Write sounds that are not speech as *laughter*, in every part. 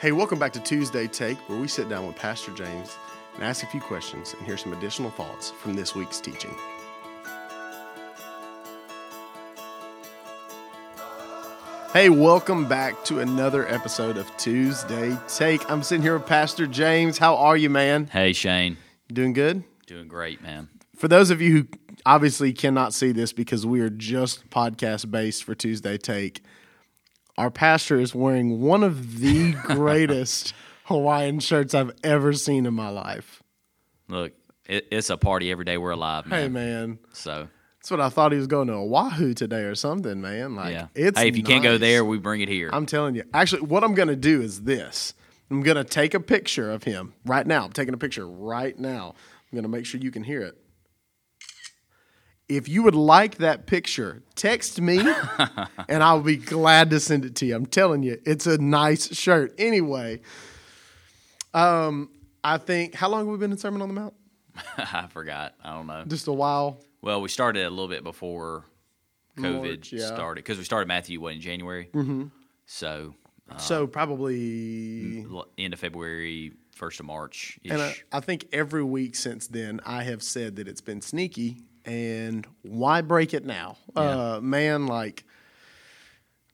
Hey, welcome back to Tuesday Take, where we sit down with Pastor James and ask a few questions and hear some additional thoughts from this week's teaching. Hey, welcome back to another episode of Tuesday Take. I'm sitting here with Pastor James. How are you, man? Hey Shane, You doing good? doing great, man. For those of you who obviously cannot see this because we are just podcast based for Tuesday Take, our pastor is wearing one of the *laughs* greatest Hawaiian shirts I've ever seen in my life. Look, it, it's a party every day we're alive, man. Hey, man. So That's what I thought he was going to Oahu today or something, man. Like, yeah, it's hey, if you can't go there, we bring it here. I'm telling you. Actually, what I'm going to do is this. I'm going to take a picture of him right now. I'm taking a picture right now. I'm going to make sure you can hear it. If you would like that picture, text me *laughs* and I'll be glad to send it to you. I'm telling you, it's a nice shirt. Anyway, um, I think, how long have we been in Sermon on the Mount? *laughs* I forgot. I don't know. Just a while. Well, we started a little bit before COVID March, yeah. started because we started Matthew what in January. Mm-hmm. So so probably end of February, first of March. And I, I think every week since then, I have said that it's been sneaky, and why break it now? Uh, man, like,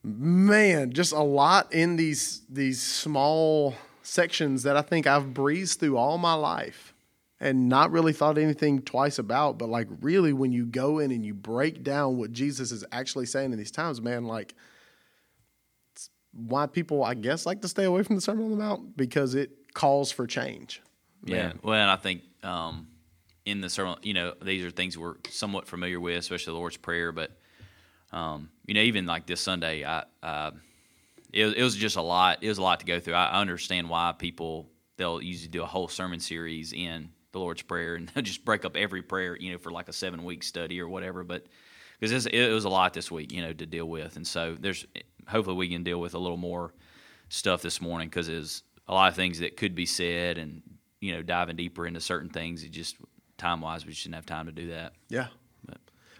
man, just a lot in these these small sections that I think I've breezed through all my life and not really thought anything twice about. But like, really, when you go in and you break down what Jesus is actually saying in these times, man, like. Why people, I guess, like to stay away from the Sermon on the Mount because it calls for change. Yeah. Well, and I think um, in the sermon, you know, these are things we're somewhat familiar with, especially the Lord's Prayer. But um, you know, even like this Sunday, I, uh, it, it was just a lot. It was a lot to go through. I understand why people they'll usually do a whole sermon series in the Lord's Prayer and *laughs* they'll just break up every prayer, you know, for like a seven week study or whatever. But because it was a lot this week, you know, to deal with, and so there's hopefully we can deal with a little more stuff this morning because there's a lot of things that could be said and you know diving deeper into certain things. It just time wise we just didn't have time to do that. Yeah.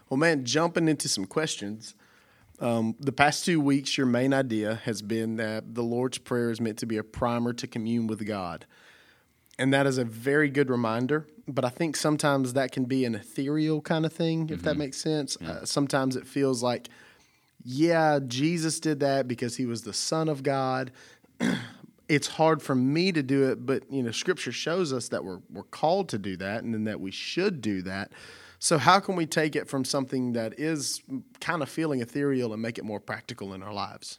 Well, man, jumping into some questions. Um, the past two weeks, your main idea has been that the Lord's Prayer is meant to be a primer to commune with God. And that is a very good reminder. But I think sometimes that can be an ethereal kind of thing, if that makes sense. Uh, sometimes it feels like, yeah, Jesus did that because he was the Son of God. *clears throat* it's hard for me to do it, but you know, Scripture shows us that we're we're called to do that, and then that we should do that. So, how can we take it from something that is kind of feeling ethereal and make it more practical in our lives?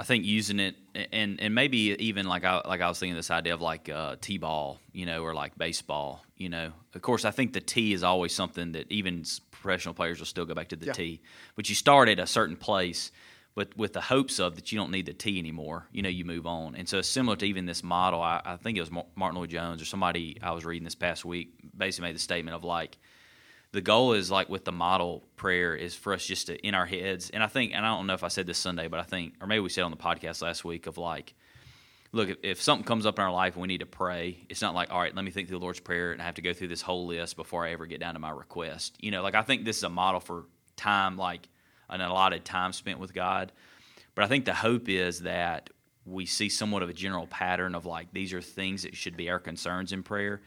I think using it and and maybe even like I like I was thinking this idea of like uh, t-ball, you know, or like baseball, you know. Of course, I think the T is always something that even professional players will still go back to the Yeah. tee. But you start at a certain place, but with the hopes of that you don't need the tee anymore. You know, you move on, and so similar to even this model. I, I think it was Martyn Lloyd-Jones or somebody I was reading this past week basically made the statement of like the goal is like with the model prayer is for us just to in our heads and i think and i don't know if i said this sunday but i think or maybe we said on the podcast last week of like look if, if something comes up in our life and we need to pray it's not like all right let me think through the lord's prayer and i have to go through this whole list before i ever get down to my request you know like i think this is a model for time like an allotted time spent with god but i think the hope is that we see somewhat of a general pattern of like these are things that should be our concerns in prayer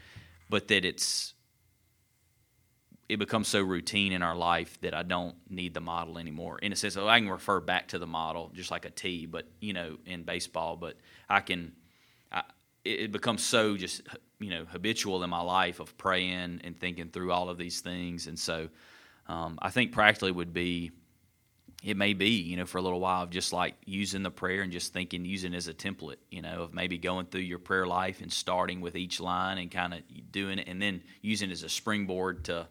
but that it's it becomes so routine in our life that I don't need the model anymore. In a sense, I can refer back to the model just like a T, but you know, in baseball. But I can, I, it it becomes so just you know habitual in my life of praying and thinking through all of these things, and so um, I think practically would be. It may be, you know, for a little while of just like using the prayer and just thinking, using it as a template, you know, of maybe going through your prayer life and starting with each line and kind of doing it, and then using it as a springboard to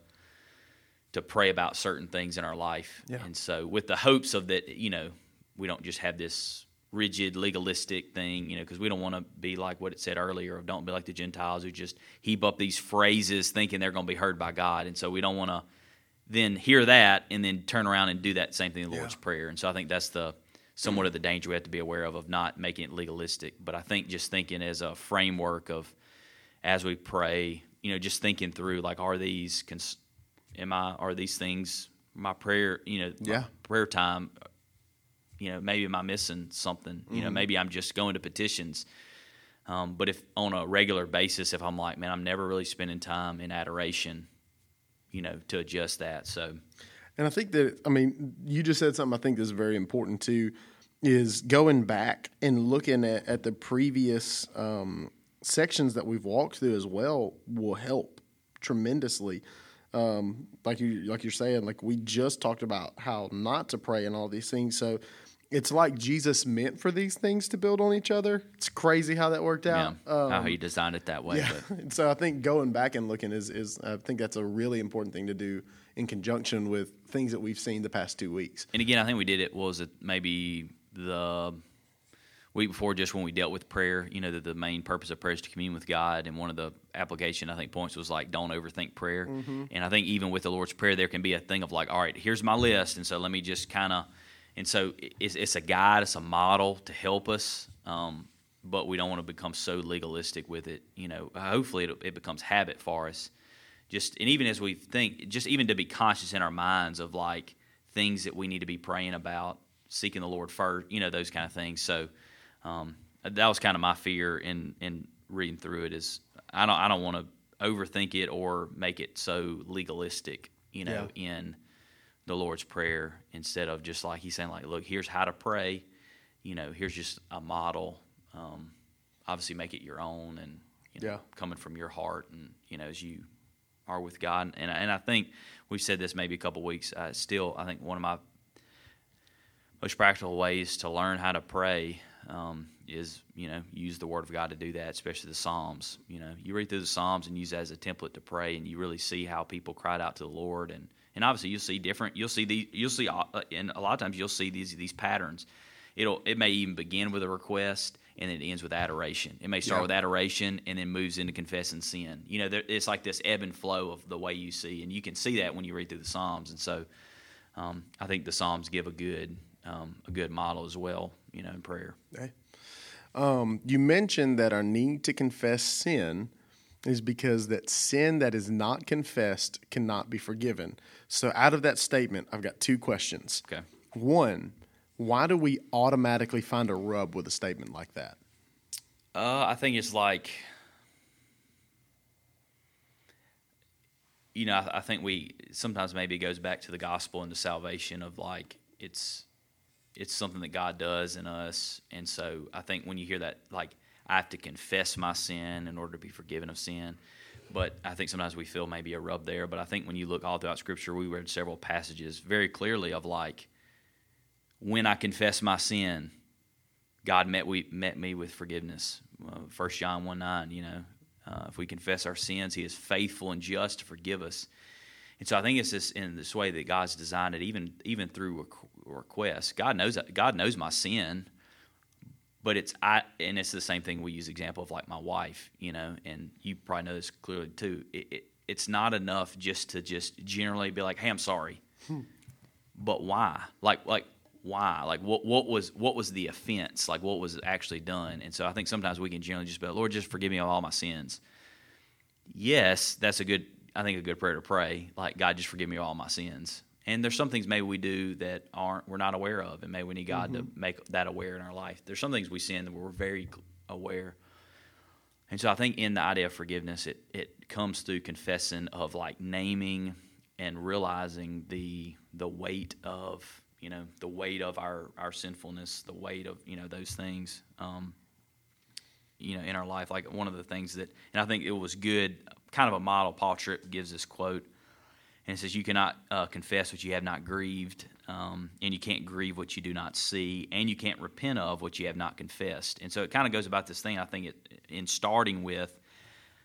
to pray about certain things in our life. Yeah. And so with the hopes of that, you know, we don't just have this rigid legalistic thing, you know, because we don't want to be like what it said earlier of don't be like the Gentiles who just heap up these phrases thinking they're going to be heard by God. And so we don't want to then hear that and then turn around and do that same thing in the Lord's Prayer. And so I think that's the somewhat of the danger we have to be aware of of not making it legalistic. But I think just thinking as a framework of as we pray, you know, just thinking through like, are these, cons- am I, are these things, my prayer, you know, Yeah. prayer time, You know, maybe am I missing something? You know, maybe I'm just going to petitions. Um, but if on a regular basis, if I'm like, man, I'm never really spending time in adoration, you know, to adjust that. So, And I think that, I mean, you just said something I think is very important too, is going back and looking at, at the previous um, sections that we've walked through as well will help tremendously. Um, like you, like you're saying, like we just talked about how not to pray and all these things. So it's like Jesus meant for these things to build on each other. It's crazy how that worked yeah, out. how um, he designed it that way. Yeah. *laughs* So I think going back and looking is, is I think that's a really important thing to do in conjunction with things that we've seen the past two weeks. and again, I think we did it. Was it maybe the week before, just when we dealt with prayer? You know, that the main purpose of prayer is to commune with God, and one of the application I think points was like, don't overthink prayer. Mm-hmm. And I think even with the Lord's prayer, there can be a thing of like, all right, here's my list, and so let me just kind of, and so it's, it's a guide, it's a model to help us. Um, but we don't want to become so legalistic with it. You know, hopefully it, it becomes habit for us. Just and even as we think, just even to be conscious in our minds of like things that we need to be praying about, seeking the Lord first. You know, those kind of things. So um, that was kind of my fear in in reading through it. Is I don't I don't want to overthink it or make it so legalistic. You know, in the Lord's prayer instead of just like he's saying like, look, here's how to pray. You know, here's just a model. Um, obviously, make it your own and you know, Yeah. coming from your heart and you know as you are with God. And and I think we've said this maybe a couple weeks. Uh, still, I think one of my most practical ways to learn how to pray um, is you know use the Word of God to do that, especially the Psalms. You know, you read through the Psalms and use that as a template to pray, and you really see how people cried out to the Lord, and and obviously you'll see different. You'll see the you'll see uh, and a lot of times you'll see these these patterns. It'll it may even begin with a request and it ends with adoration. It may start Yeah. with adoration and then moves into confessing sin. You know, there, it's like this ebb and flow of the way you see, and you can see that when you read through the Psalms. And so, um, I think the Psalms give a good um, a good model as well. You know, in prayer. Okay. Um, you mentioned that our need to confess sin is because that sin that is not confessed cannot be forgiven. So, out of that statement, I've got two questions. Okay. One, why do we automatically find a rub with a statement like that? Uh, I think it's like, you know, I, I think we sometimes maybe it goes back to the gospel and the salvation of like it's it's something that God does in us, and so I think when you hear that, like I have to confess my sin in order to be forgiven of sin. But I think sometimes we feel maybe a rub there. But I think when you look all throughout Scripture, we read several passages very clearly of like, when I confess my sin, God met we met me with forgiveness. First John one nine, you know, uh, if we confess our sins, He is faithful and just to forgive us. And so I think it's this in this way that God's designed it, even even through requ- requests. God knows God knows my sin, but it's I and it's the same thing we use example of like my wife, you know, and you probably know this clearly too. It, it, it's not enough just to just generally be like, hey, I'm sorry, hmm. but why? Like like why? Like what what was what was the offense? Like what was actually done? And so I think sometimes we can generally just be like, Lord, just forgive me of all my sins. Yes, that's a good I think a good prayer to pray. Like God, just forgive me of all my sins. And there's some things maybe we do that aren't we're not aware of, and maybe we need God to make that aware in our life. There's some things we sin that we're very aware. And so I think in the idea of forgiveness, it it comes through confessing of like naming and realizing the the weight of you know the weight of our our sinfulness, the weight of you know those things. Um, you know, in our life, like one of the things that, and I think it was good, kind of a model. Paul Tripp gives this quote, and it says, "You cannot uh, confess what you have not grieved, um, and you can't grieve what you do not see, and you can't repent of what you have not confessed." And so it kind of goes about this thing. I think it in starting with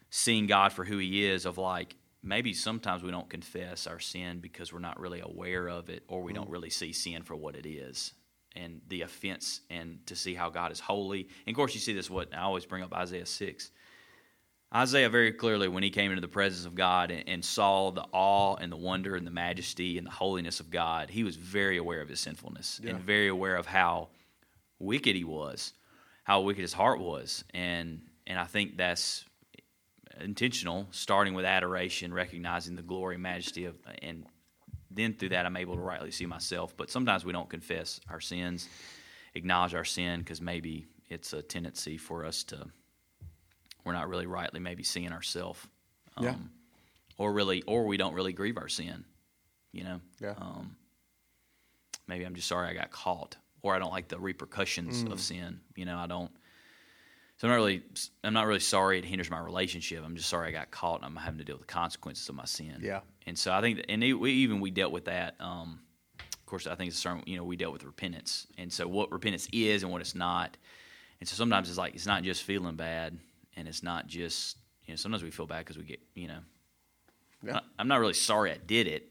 seeing God for who He is, of like maybe sometimes we don't confess our sin because we're not really aware of it, or we don't really see sin for what it is and the offense and to see how God is holy. And of course, you see this. What I always bring up Isaiah six. Isaiah very clearly, when he came into the presence of God and, and saw the awe and the wonder and the majesty and the holiness of God, he was very aware of his sinfulness Yeah. and very aware of how wicked he was, how wicked his heart was, and and I think that's intentional, starting with adoration, recognizing the glory and majesty of and then through that I'm able to rightly see myself. But sometimes we don't confess our sins, acknowledge our sin because maybe it's a tendency for us to we're not really rightly maybe seeing ourselves. Um, Yeah. Or really, or we don't really grieve our sin. You know. Yeah. Um, maybe I'm just sorry I got caught, or I don't like the repercussions Mm. of sin. You know, I don't. So I'm not really, I'm not really sorry it hinders my relationship. I'm just sorry I got caught and I'm having to deal with the consequences of my sin. Yeah. And so I think, and it, we, even we dealt with that. Um, of course, I think it's a certain, you know, we dealt with repentance, and so what repentance is and what it's not. And so sometimes it's like it's not just feeling bad, and it's not just, you know, sometimes we feel bad because we get, you know, Yeah. I'm not really sorry I did it.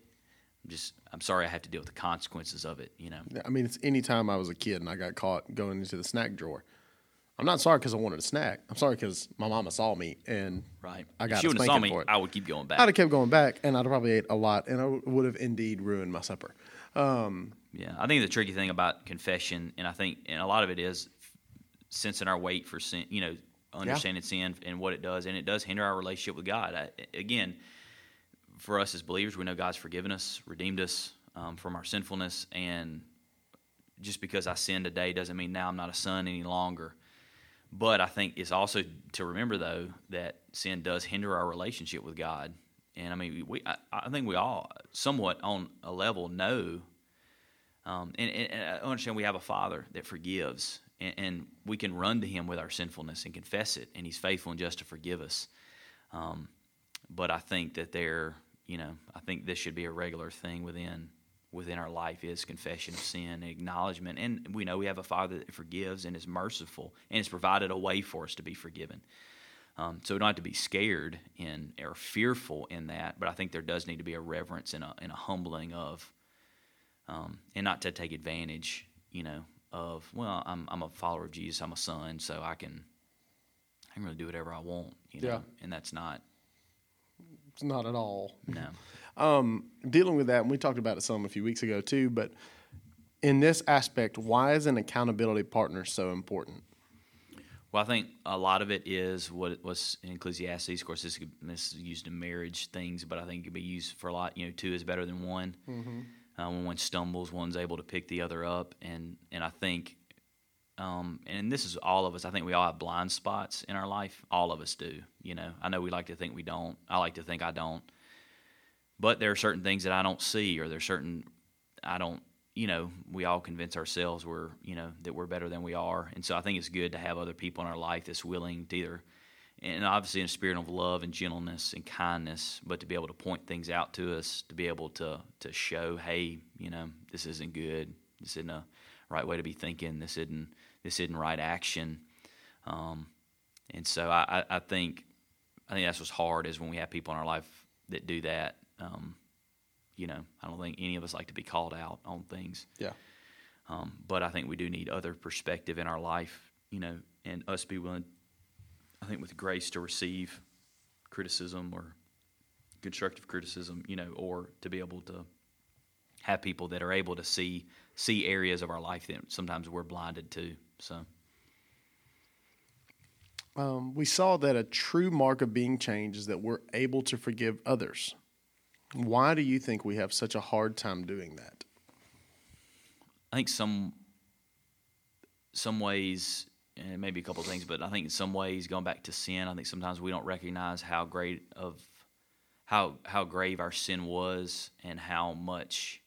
I'm just, I'm sorry I have to deal with the consequences of it. You know. I mean, it's any time I was a kid and I got caught going into the snack drawer. I'm not sorry because I wanted a snack. I'm sorry because my mama saw me and Right. I if got she a wouldn't have saw me, for it. I would keep going back. I'd have kept going back and I'd have probably ate a lot and I would have indeed ruined my supper. Um, Yeah, I think the tricky thing about confession, and I think, and a lot of it is sensing our weight for sin. You know, understanding sin and what it does, and it does hinder our relationship with God. I, again, for us as believers, we know God's forgiven us, redeemed us um, from our sinfulness, and just because I sin today doesn't mean now I'm not a son any longer. But I think it's also to remember though that sin does hinder our relationship with God, and I mean we I, I think we all somewhat on a level know um, and, and, and I understand we have a Father that forgives, and, and we can run to Him with our sinfulness and confess it, and He's faithful and just to forgive us. Um, but I think that there, you know, I think this should be a regular thing within within our life is confession of sin and acknowledgement, and we know we have a Father that forgives and is merciful and has provided a way for us to be forgiven. Um, so we don't have to be scared in or fearful in that, but I think there does need to be a reverence and a, and a humbling of um, and not to take advantage, you know, of well, I'm I'm a follower of Jesus, I'm a son, so I can I can really do whatever I want, you know, Yeah. and that's not it's not at all. no. Um, dealing with that, and we talked about it some a few weeks ago too, but in this aspect, why is an accountability partner so important? Well, I think a lot of it is what was in Ecclesiastes. Of course, this, this is used in marriage things, but I think it could be used for a lot. You know, two is better than one. Uh, when one stumbles, one's able to pick the other up, and and I think, um, and this is all of us. I think we all have blind spots in our life. All of us do. You know, I know we like to think we don't. I like to think I don't. But there are certain things that I don't see, or there's certain I don't. You know, we all convince ourselves we're you know that we're better than we are, and so I think it's good to have other people in our life that's willing to either, and obviously in a spirit of love and gentleness and kindness, but to be able to point things out to us, to be able to to show, hey, you know, this isn't good, this isn't a right way to be thinking, this isn't this isn't right action, um, and so I, I, I think I think that's what's hard is when we have people in our life that do that. Um, you know, I don't think any of us like to be called out on things. Yeah. Um, but I think we do need other perspective in our life, you know, and us be willing, I think, with grace to receive criticism or constructive criticism, you know, or to be able to have people that are able to see see areas of our life that sometimes we're blinded to. So Um, we saw that a true mark of being changed is that we're able to forgive others. Why do you think we have such a hard time doing that? I think some some ways, and maybe a couple of things, but I think in some ways, going back to sin, I think sometimes we don't recognize how great of how how grave our sin was, and how much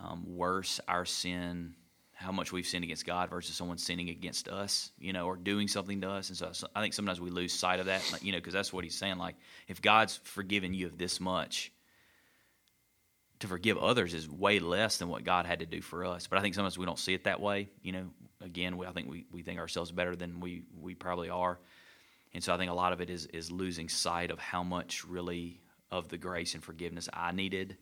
um, worse our sin, how much we've sinned against God versus someone sinning against us, you know, or doing something to us. And so, I think sometimes we lose sight of that, you know, because that's what he's saying. Like, if God's forgiven you of this much, to forgive others is way less than what God had to do for us. But I think sometimes we don't see it that way. You know, again, we, I think we, we think ourselves better than we, we probably are. And so I think a lot of it is, is losing sight of how much really of the grace and forgiveness I needed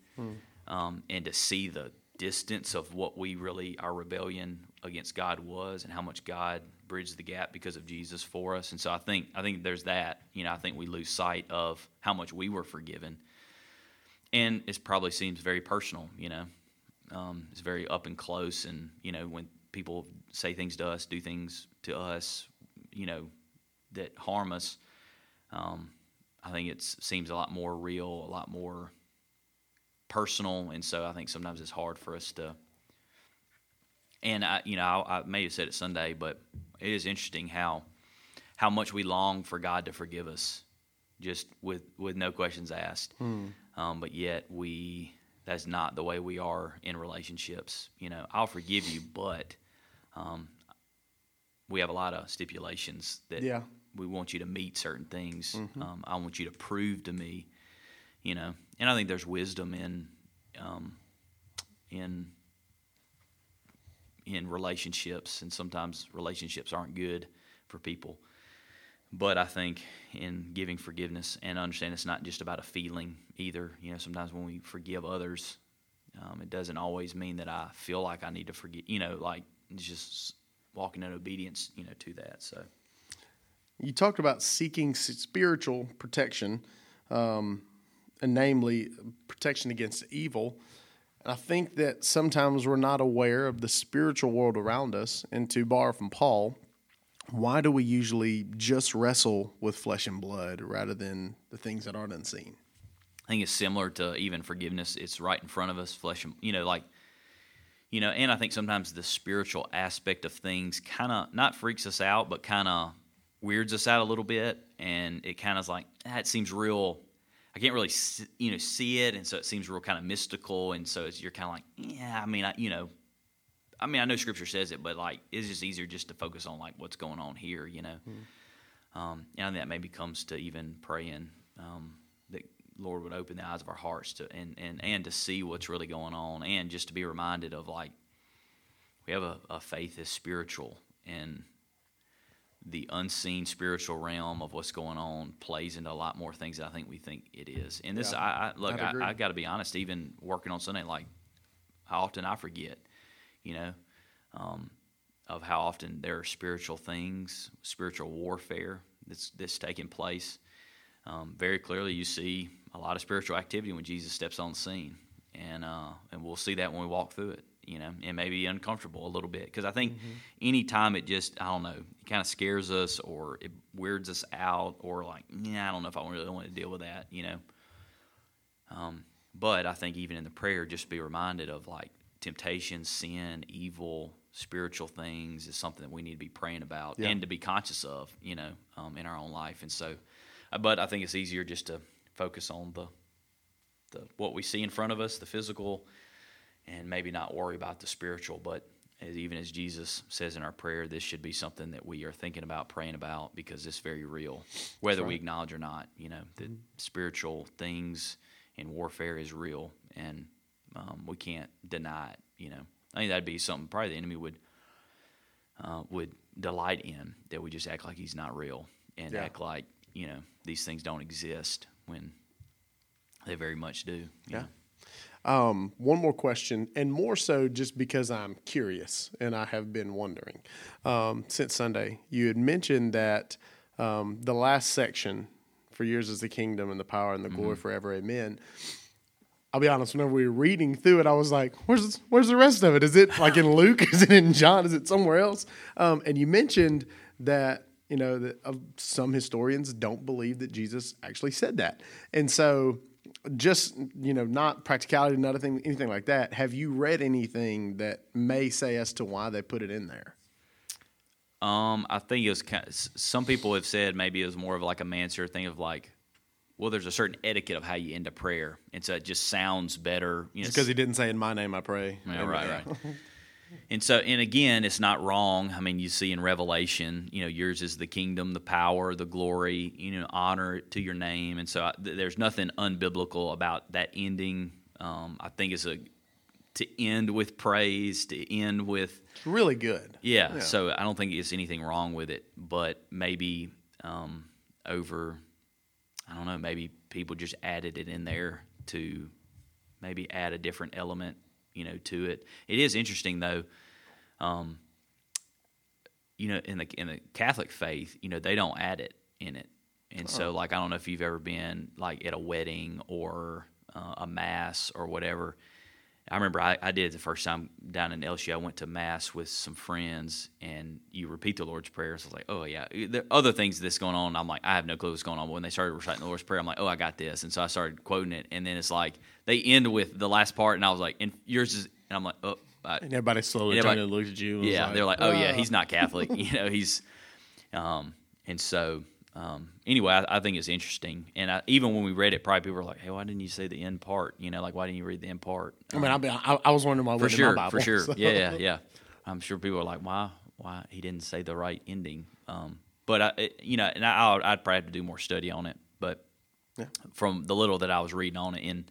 um, and to see the distance of what we really, our rebellion against God was and how much God bridged the gap because of Jesus for us. And so I think, I think there's that, you know, I think we lose sight of how much we were forgiven and it probably seems very personal. You know, um, it's very up and close, and you know when people say things to us, do things to us, you know, that harm us. Um, I think it seems a lot more real, a lot more personal, and so I think sometimes it's hard for us to. And I, you know, I, I may have said it Sunday, but it is interesting how how much we long for God to forgive us, just with with no questions asked. Um, but yet we that's not the way we are in relationships. You know, I'll forgive you, but um, we have a lot of stipulations that Yeah. we want you to meet certain things. Um, I want you to prove to me, you know, and I think there's wisdom in um, in in relationships, and sometimes relationships aren't good for people. But I think in giving forgiveness and understand it's not just about a feeling either. You know, sometimes when we forgive others, um, it doesn't always mean that I feel like I need to forgive. You know, like just walking in obedience. You know, to that. So You talked about seeking spiritual protection, um, and namely protection against evil. And I think that sometimes we're not aware of the spiritual world around us. And to borrow from Paul, why do we usually just wrestle with flesh and blood rather than the things that aren't unseen? I think it's similar to even forgiveness. It's right in front of us, flesh and you know, like you know, and I think sometimes the spiritual aspect of things kind of not freaks us out, but kind of weirds us out a little bit, and it kind of is like that seems real. I can't really s- you know see it, and so it seems real kind of mystical, and so it's, you're kind of like, yeah, I mean, I, you know, I mean, I know Scripture says it, but like it's just easier just to focus on like what's going on here, you know. Um, and that maybe comes to even praying um, that Lord would open the eyes of our hearts to and, and, and to see what's really going on, and just to be reminded of like we have a, a faith is spiritual, and the unseen spiritual realm of what's going on plays into a lot more things than I think we think it is. And this, Yeah, I, I look, I. I got to be honest. Even working on Sunday, like how often I forget, you know, um, of how often there are spiritual things, spiritual warfare that's that's taking place. Um, very clearly, you see a lot of spiritual activity when Jesus steps on the scene, and uh, and we'll see that when we walk through it. You know, and maybe uncomfortable a little bit because I think any time it just I don't know, it kind of scares us or it weirds us out or like yeah I don't know if I really want to deal with that. You know, um, but I think even in the prayer, just be reminded of like temptation, sin, evil, spiritual things is something that we need to be praying about Yeah. and to be conscious of, you know, um, in our own life. And so, but I think it's easier just to focus on the, the what we see in front of us, the physical, and maybe not worry about the spiritual. But as, even as Jesus says in our prayer, this should be something that we are thinking about, praying about, because it's very real, whether we acknowledge or not. You know, that spiritual things and warfare is real, and um, we can't deny it. You know, I think that'd be something probably the enemy would uh, would delight in that we just act like he's not real and Yeah. act like you know these things don't exist when they very much do. Yeah. know. Um, one more question, and more so just because I'm curious and I have been wondering um, since Sunday. You had mentioned that um, the last section, for yours is the kingdom and the power and the glory forever, amen. I'll be honest. Whenever we were reading through it, I was like, "Where's where's the rest of it? Is it like in *laughs* Luke? Is it in John? Is it somewhere else?" Um, and you mentioned that you know that uh, some historians don't believe that Jesus actually said that, and so just you know, not practicality, not anything, anything like that. Have you read anything that may say as to why they put it in there? Um, I think it was kind of, some people have said maybe it was more of like a Mansur thing of like, well, there's a certain etiquette of how you end a prayer, and so it just sounds better. You know, Because he didn't say, "In my name, I pray." Yeah, right, right. And so, and again, it's not wrong. I mean, you see in Revelation, you know, yours is the kingdom, the power, the glory, you know, honor to your name. And so, I, th- there's nothing unbiblical about that ending. Um, I think it's a to end with praise, to end with It's really good. yeah, Yeah. So I don't think it's anything wrong with it, but maybe um, over, I don't know, maybe people just added it in there to maybe add a different element, you know, to it. It is interesting though. Um, you know, in the in the Catholic faith, you know, they don't add it in it, and so like I don't know if you've ever been like at a wedding or uh, a mass or whatever. I remember I, I did the first time down in LSU. I went to mass with some friends, and you repeat the Lord's Prayer. So I was like, oh yeah. There are other things that's going on. I'm like, I have no clue what's going on. But when they started reciting the Lord's Prayer, I'm like, oh, I got this. And so I started quoting it, and then it's like they end with the last part, and I was like, and yours is, and I'm like, oh. I, And everybody slowly And turned everybody- and looked at you. yeah, they're like, oh yeah, "Ah." he's not Catholic. *laughs* you know, he's, um, and so um, anyway, I, I think it's interesting. And I, even when we read it, probably people were like, hey, why didn't you say the end part? You know, like why didn't you read the end part? I mean, I, mean, I, I was wondering why for sure, Bible. for sure, *laughs* so. yeah, yeah, yeah. I'm sure people are like, why, why he didn't say the right ending? Um, but I, it- you know, and I, I'd, I'd probably have to do more study on it. But Yeah. from the little that I was reading on it in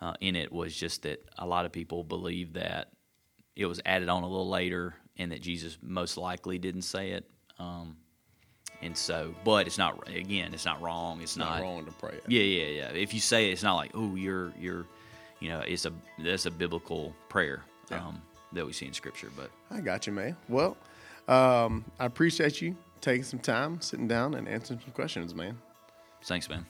uh, in it was just that a lot of people believe that it was added on a little later, and that Jesus most likely didn't say it. Um, and so, but it's not again, it's not wrong. It's Not not, wrong to pray. yeah, yeah, yeah. If you say it, it's not like, oh, you're, you're, you know, it's a that's a biblical prayer Yeah. um, that we see in Scripture. But I got you, man. Well, um, I appreciate you taking some time, sitting down, and answering some questions, man. thanks, man.